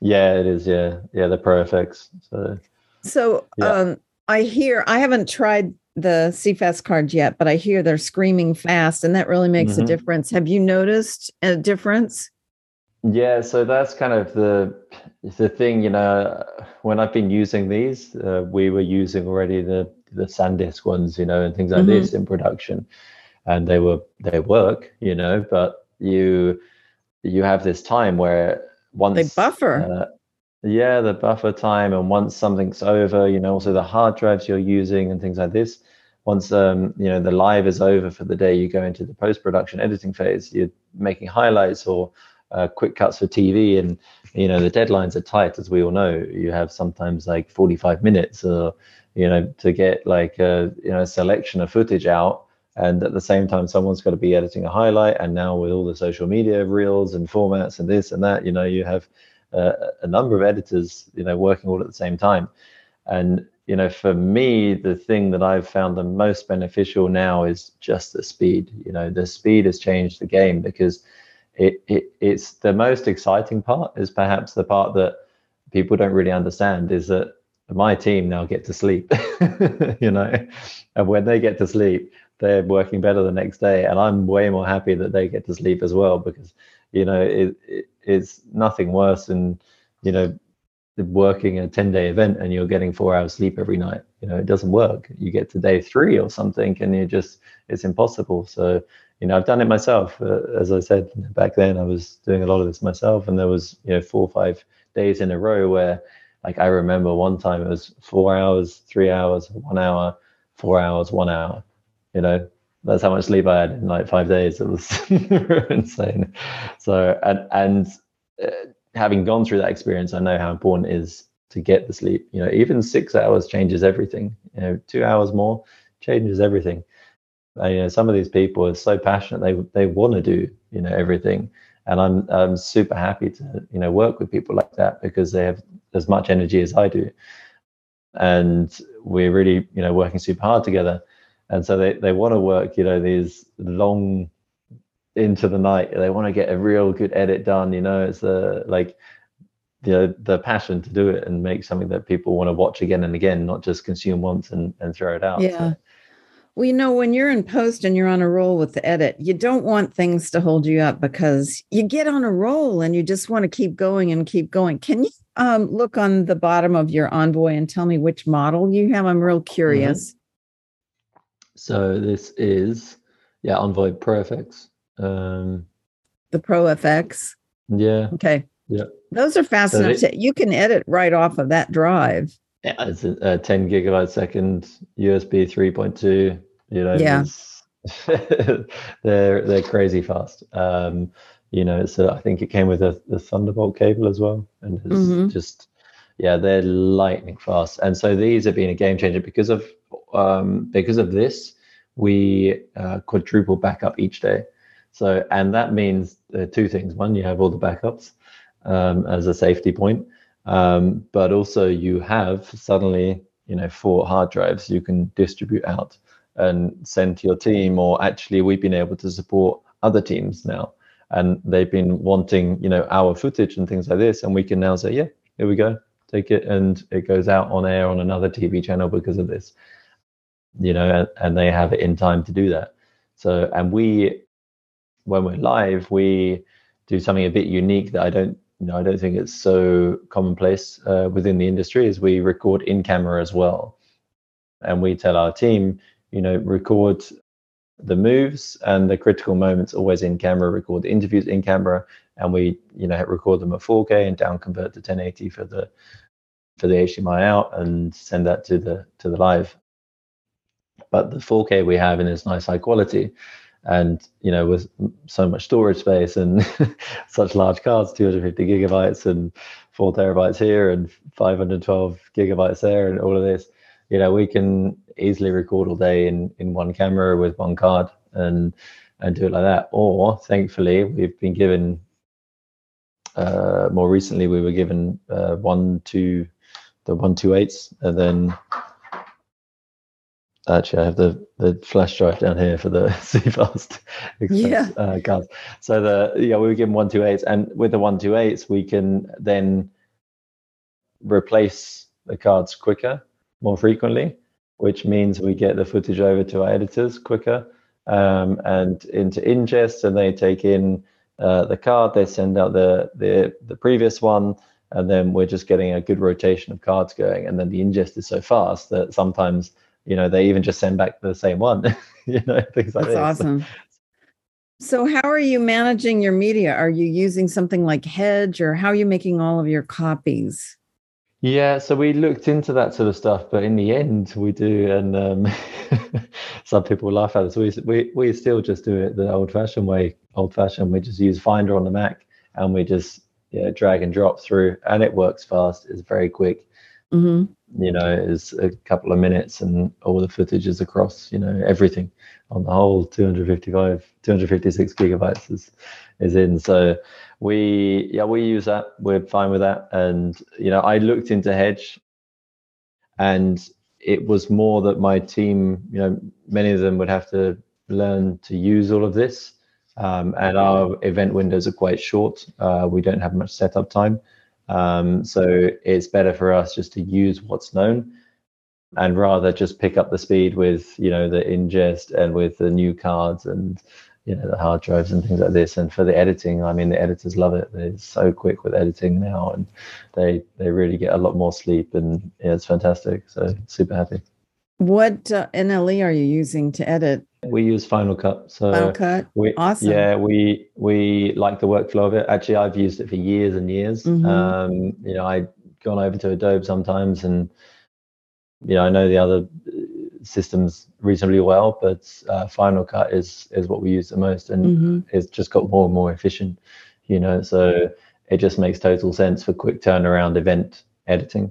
Yeah, it is. Yeah, yeah, the Pro FX. So, so yeah. um, I hear I haven't tried the CFast cards yet, but I hear they're screaming fast, and that really makes mm-hmm. a difference. Have you noticed a difference? Yeah, so that's kind of the the thing. You know, when I've been using these, uh, we were using already the the SanDisk ones, you know, and things like mm-hmm. this in production, and they were they work, you know, but you you have this time where once they buffer. Uh, yeah, the buffer time, and once something's over, you know, also the hard drives you're using and things like this. Once um, you know the live is over for the day, you go into the post-production editing phase. You're making highlights or uh, quick cuts for TV, and you know the deadlines are tight, as we all know. You have sometimes like 45 minutes, or you know, to get like a you know a selection of footage out and at the same time someone's got to be editing a highlight and now with all the social media reels and formats and this and that you know you have uh, a number of editors, you know, working all at the same time. And you know, for me, the thing that I've found the most beneficial now is just the speed. You know, the speed has changed the game because it, it it's the most exciting part is perhaps the part that people don't really understand is that my team now get to sleep you know and when they get to sleep they're working better the next day and i'm way more happy that they get to sleep as well because you know it, it, it's nothing worse than you know working a 10 day event and you're getting four hours sleep every night. You know it doesn't work. You get to day three or something and you just it's impossible. So you know i've done it myself. Uh, as i said back then i was doing a lot of this myself and there was you know four or five days in a row where like i remember one time it was four hours three hours one hour four hours one hour you know that's how much sleep I had in like five days. It was insane. So and and uh, having gone through that experience, I know how important it is to get the sleep. You know, even six hours changes everything. You know, two hours more changes everything. And, you know, some of these people are so passionate; they they want to do you know everything. And I'm I'm super happy to you know work with people like that because they have as much energy as I do, and we're really you know working super hard together and so they, they want to work you know these long into the night. They want to get a real good edit done you know it's the like the the passion to do it and make something that people want to watch again and again not just consume once and, and throw it out yeah. So. well you know when you're in post and you're on a roll with the edit you don't want things to hold you up because you get on a roll and you just want to keep going and keep going. Can you um, look on the bottom of your envoy and tell me which model you have? I'm real curious. mm-hmm. So this is yeah Envoy Pro FX. Um, the Pro FX. Yeah. Okay. Yeah. Those are fast so enough to you can edit right off of that drive. Yeah, it's a, a 10 gigabyte second USB 3.2. You know, yeah. they're they're crazy fast. Um, You know, it's I think it came with a, the Thunderbolt cable as well, and it's Mhm. just yeah, they're lightning fast. And so these have been a game changer because of um, because of this. We uh, quadruple backup each day. So and that means uh, two things. One, you have all the backups um, as a safety point, um, but also you have suddenly you know four hard drives you can distribute out and send to your team. Or actually, we've been able to support other teams now and they've been wanting you know our footage and things like this and we can now say yeah here we go take it and it goes out on air on another tv channel because of this you know and, and they have it in time to do that. So and we when we're live we do something a bit unique that i don't you know i don't think it's so commonplace uh, within the industry is we record in camera as well. And we tell our team you know record the moves and the critical moments always in camera record the interviews in camera and we you know record them at 4k and down convert to 1080 for the for the hdmi out and send that to the to the live but the 4k we have in this nice high quality. And you know with so much storage space and such large cards 250 gigabytes and 4 terabytes here and 512 gigabytes there and all of this you know we can easily record all day in in one camera with one card and and do it like that. Or thankfully we've been given uh more recently we were given uh one two the one two eights and then actually I have the the flash drive down here for the CFast Yeah. Uh, cards. So the yeah we were given one two eights and with the one two eights we can then replace the cards quicker, more frequently, which means we get the footage over to our editors quicker um, and into ingest, and they take in uh, the card, they send out the the the previous one, and then we're just getting a good rotation of cards going, and then the ingest is so fast that sometimes you know they even just send back the same one, you know things like That's this. awesome. So, how are you managing your media? Are you using something like Hedge, or how are you making all of your copies? Yeah, so we looked into that sort of stuff, but in the end, we do, and um, some people laugh at us. We, we we still just do it the old-fashioned way. Old-fashioned, we just use Finder on the Mac, and we just yeah drag and drop through, and it works fast. It's very quick. hmm You know, it's a couple of minutes, and all the footage is across. You know, everything on the whole. 255, 256 gigabytes is is in. So we yeah we use that. We're fine with that. And you know i looked into hedge and it was more that my team you know many of them would have to learn to use all of this. Um, and our event windows are quite short. Uh, we don't have much setup time um, so it's better for us just to use what's known and rather just pick up the speed with you know the ingest and with the new cards and you know the hard drives and things like this. And for the editing i mean the editors love it. They're so quick with editing now and they they really get a lot more sleep and yeah, it's fantastic. So super happy What uh, NLE are you using to edit we use final cut so Final Cut? we Awesome. yeah we we like the workflow of it actually i've used it for years and years Mhm. um you know i've gone over to adobe sometimes and you know i know the other uh, systems reasonably well but uh, final cut is is what we use the most and Mhm. it's just got more and more efficient you know so it just makes total sense for quick turnaround event editing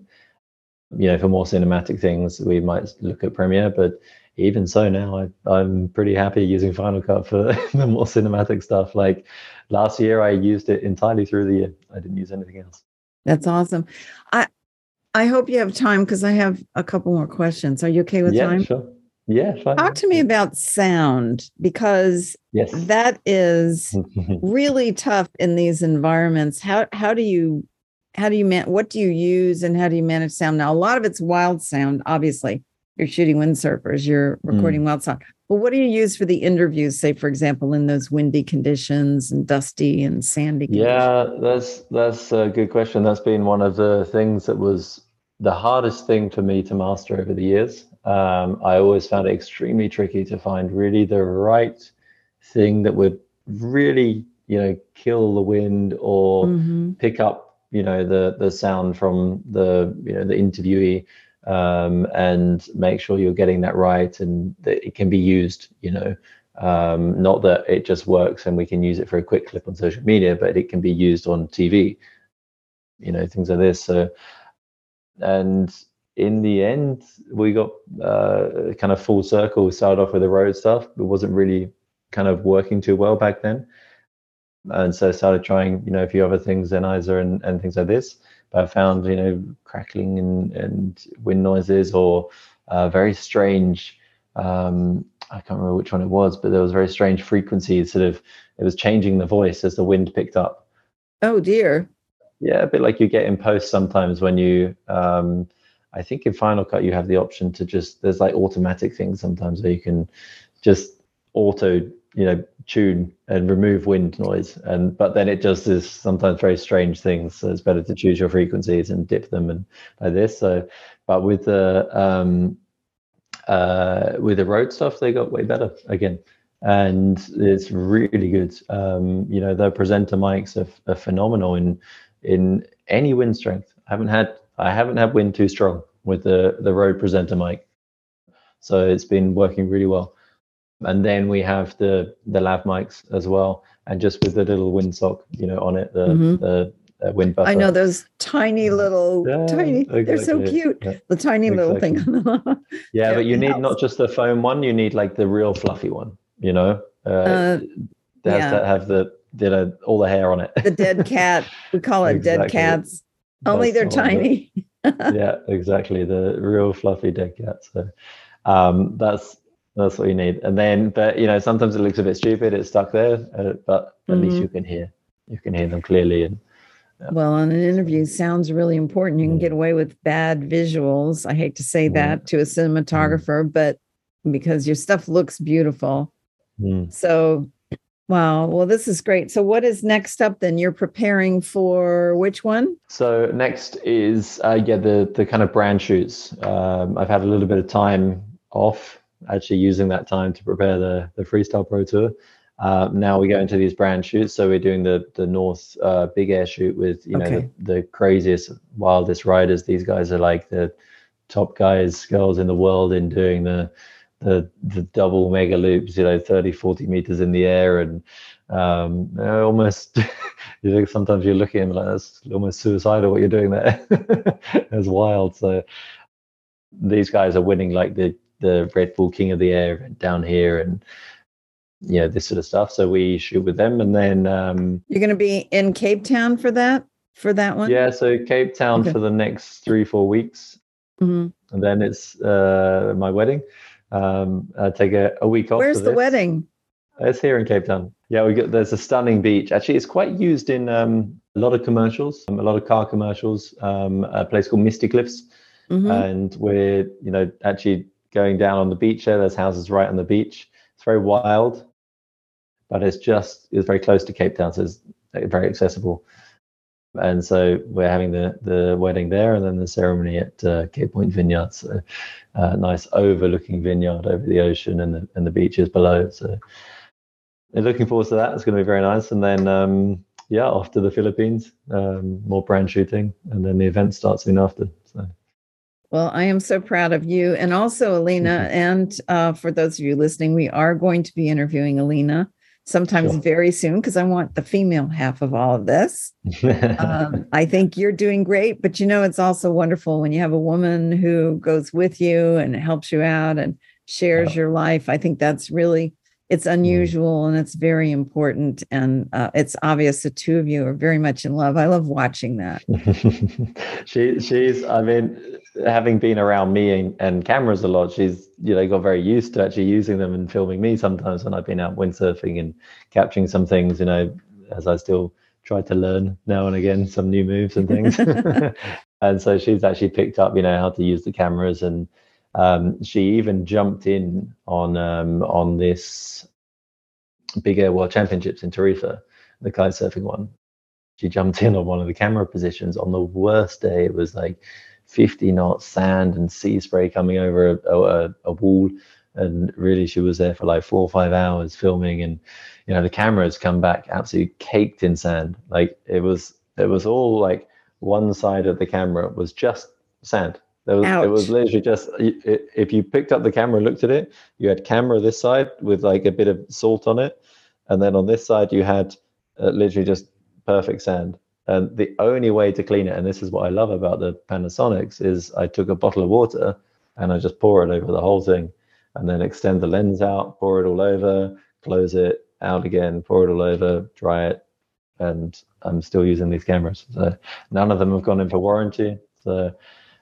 you know for more cinematic things we might look at premiere but even so now I, i'm pretty happy using final cut for the more cinematic stuff like last year i used it entirely through the year i didn't use anything else That's awesome. I I hope you have time because I have a couple more questions. Are you okay with yeah time? sure yeah fine. Talk to me about sound because yes that is really tough in these environments. How how do you how do you man what do you use and how do you manage sound? Now a lot of it's wild sound, obviously. You're shooting windsurfers, you're recording wild sound. But what do you use for the interviews, say for example, in those windy conditions and dusty and sandy conditions? Yeah, that's that's a good question. That's been one of the things that was the hardest thing for me to master over the years. Um, I always found it extremely tricky to find really the right thing that would really, you know, kill the wind or Mhm. pick up, you know, the the sound from the you know the interviewee um, and make sure you're getting that right and that it can be used, you know, Um, not that it just works and we can use it for a quick clip on social media, but it can be used on TV, you know, things like this. So, and in the end, we got uh, kind of full circle. We started off with the Rode stuff. It wasn't really kind of working too well back then. And so I started trying, you know, a few other things, Sennheiser and, and things like this. But I found, you know, crackling and, and wind noises or uh, very strange um, I can't remember which one it was, but there was very strange frequencies. Sort of, it was changing the voice as the wind picked up. Oh dear. Yeah, a bit like you get in post sometimes when you. Um, I think in Final Cut you have the option to just there's like automatic things sometimes where you can just auto you know tune and remove wind noise and but then it just is sometimes very strange things so it's better to choose your frequencies and dip them and like this so but with the um uh, with the Rode stuff, they got way better again, and it's really good. Um, you know, the presenter mics are, are, phenomenal in in any wind strength. I haven't had I haven't had wind too strong with the the Rode presenter mic, so it's been working really well. And then we have the the lav mics as well, and just with the little windsock, you know, on it, the mm-hmm. the uh, wind buffer. I know those tiny little, yeah, tiny. Exactly. They're so cute. Yeah. The tiny exactly. little thing. yeah, but you need not just the foam one. You need like the real fluffy one. You know, uh, uh, it has to have the you know all the hair on it. the dead cat. We call it exactly. dead cats. Only That's they're tiny. yeah, exactly. The real fluffy dead cat. So um, that's that's what you need. And then, but you know, sometimes it looks a bit stupid. It's stuck there, uh, but at mm-hmm. least you can hear. You can hear them clearly and yeah. Well, on an interview sounds really important. You can get away with bad visuals. I hate to say that to a cinematographer, mm. but because your stuff looks beautiful. Mm. So, wow. Well, this is great. So, what is next up then? You're preparing for which one? So, next is uh, yeah the the kind of brand shoots. Um, I've had a little bit of time off, actually using that time to prepare the the Freestyle Pro Tour. Uh, now we go into these brand shoots. So we're doing the the North uh, Big Air shoot with you okay. know the, the, craziest, wildest riders. These guys are like the top guys, girls in the world in doing the the the double mega loops. You know, 30, 40 meters in the air, and um, almost. you think sometimes you're looking at like that's almost suicidal what you're doing there. it's wild. So these guys are winning like the the Red Bull King of the Air down here and you know this sort of stuff. So we shoot with them, and then um, you're going to be in Cape Town for that for that one. Yeah, so Cape Town okay. for the next three four weeks, mm-hmm. and then it's uh, my wedding. Um, I take a, a week off. Where's the wedding? It's here in Cape Town. Yeah, we got there's a stunning beach. Actually, it's quite used in um, a lot of commercials, um, a lot of car commercials. Um, a place called Misty Cliffs, mm-hmm. and we're you know actually going down on the beach there. There's houses right on the beach. It's very wild but it's just it's very close to Cape Town, so it's very accessible. And so we're having the the wedding there, and then the ceremony at uh, Cape Point Vineyard. So uh, nice overlooking vineyard over the ocean and the and the beaches below. So looking forward to that. It's going to be very nice. And then um, yeah, off to the Philippines, um, more brand shooting, and then the event starts soon after. So. Well, I am so proud of you. And also, Alina, and uh, for those of you listening, we are going to be interviewing Alina sometimes sure. very soon because I want the female half of all of this. um, I think you're doing great, but you know, it's also wonderful when you have a woman who goes with you and helps you out and shares your life. I think that's really it's mm. unusual and it's very important and uh, it's obvious the two of you are very much in love. I love watching that. She she's i mean having been around me and, and, cameras a lot she's you know got very used to actually using them and filming me sometimes when i've been out windsurfing and capturing some things you know as i still try to learn now and again some new moves and things. And so she's actually picked up you know how to use the cameras and um, she even jumped in on um, on this Big Air World Championships in Tarifa, the kite surfing one. She jumped in on one of the camera positions on the worst day. It was like 50 knots sand and sea spray coming over a, a, a wall. And really, she was there for like four or five hours filming. And, you know, the cameras come back absolutely caked in sand. Like it was, it was all like one side of the camera was just sand was, Ouch. it was literally just if you picked up the camera and looked at it, you had camera this side with like a bit of salt on it, and then on this side you had uh, literally just perfect sand. And the only way to clean it, and this is what I love about the Panasonics, is I took a bottle of water and I just pour it over the whole thing, and then extend the lens out, pour it all over, close it, out again, pour it all over, dry it, and I'm still using these cameras. So none of them have gone in for warranty. So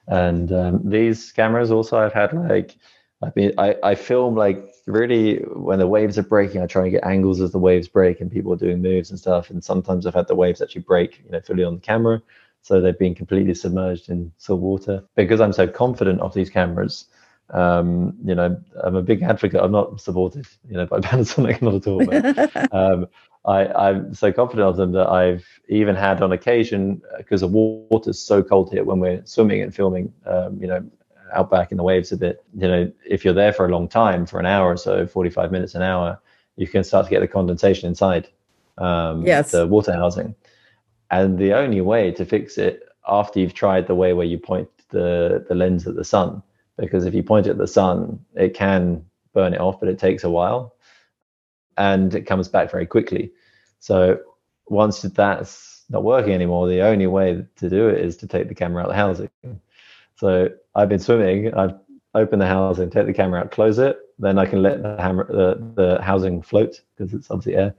and um, these cameras also I've had like I mean I, I film like really when the waves are breaking I try and get angles as the waves break and people are doing moves and stuff. And sometimes I've had the waves actually break you know fully on the camera. So they've been completely submerged in salt water. Because I'm so confident of these cameras um you know I'm a big advocate I'm not supported you know by Panasonic not at all but um, I, I'm so confident of them that I've even had on occasion because the water's so cold here when we're swimming and filming, um, you know, out back in the waves a bit. You know, if you're there for a long time, for an hour or so, 45 minutes an hour, you can start to get the condensation inside um, Yes. the water housing. And the only way to fix it after you've tried the way where you point the, the lens at the sun, because if you point it at the sun, it can burn it off, but it takes a while and it comes back very quickly. So once that's not working anymore, the only way to do it is to take the camera out of the housing. So I've been swimming, I've opened the housing, take the camera out, close it, then I can let the hammer the, the housing float because it's obviously air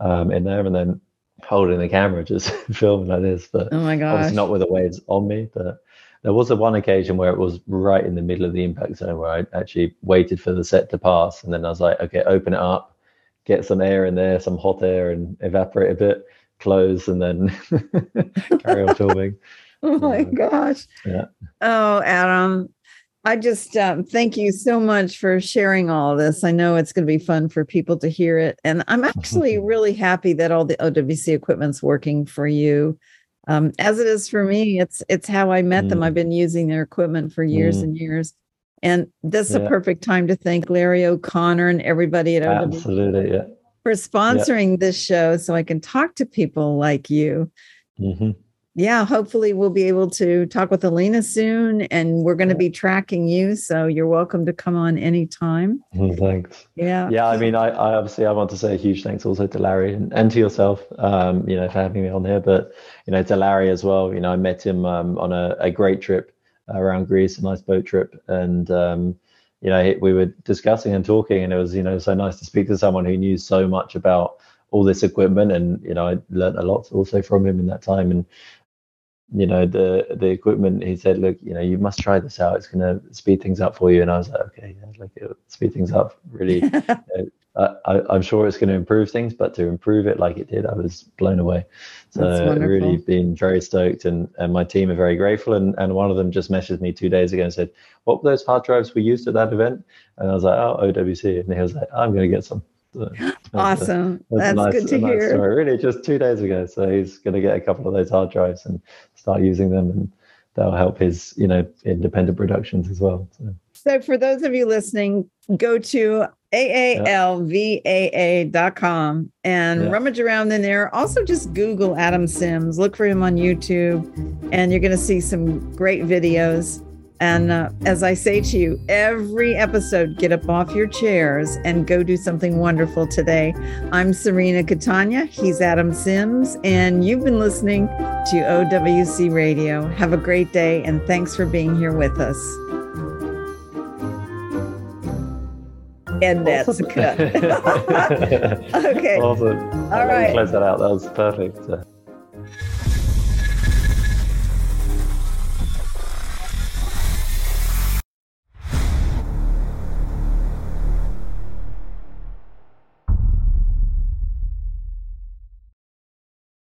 um, in there, and then holding the camera just filming like this. But Oh my gosh. obviously not with the waves on me, but there was a one occasion where it was right in the middle of the impact zone where I actually waited for the set to pass, and then I was like, okay, open it up, get some air in there, some hot air, and evaporate a bit, close, and then carry on filming. Oh my Um, gosh. yeah. Oh, Adam, I just um, thank you so much for sharing all this. I know it's going to be fun for people to hear it. And I'm actually really happy that all the OWC equipment's working for you. Um, as it is for me, it's it's how I met them. Mm. I've been using their equipment for years Mm. and years. And this is a perfect time to thank Larry O'Connor and everybody at OWC Absolutely, yeah. for sponsoring this show so I can talk to people like you. hmm Yeah, hopefully we'll be able to talk with Alina soon and we're going to be tracking you. So you're welcome to come on anytime. Thanks. Yeah. Yeah, I mean, I, I obviously I want to say a huge thanks also to Larry and, and to yourself, um, you know, for having me on here. But you know, to Larry as well. You know, I met him um, on a, a great trip around Greece, a nice boat trip, and um, you know, we were discussing and talking, and it was you know so nice to speak to someone who knew so much about all this equipment, and you know, I learned a lot also from him in that time, and you know the the equipment he said look you know you must try this out. It's going to speed things up for you. And i was like okay yeah, like it'll speed things up really I, I, i'm sure it's going to improve things but to improve it like it did i was blown away. So really been very stoked and and my team are very grateful. And and one of them just messaged me two days ago and said what were those hard drives we used at that event? And i was like oh owc and he was like i'm going to get some Uh, so, that's a- awesome. That's, a nice- good to nice hear. story. Really, just two days ago. So he's going to get a couple of those hard drives and start using them, and that'll help his, you know, independent productions as well. So, So for those of you listening, go to aalvaa.com and Yeah. rummage around in there. Also just Google Adam Sims, look for him on YouTube, and you're going to see some great videos. And uh, as I say to you, every episode, get up off your chairs and go do something wonderful today. I'm Serena Catania. He's Adam Sims, and you've been listening to OWC Radio. Have a great day, and thanks for being here with us. And that's a cut. okay. awesome. All right. Close that out. That was perfect.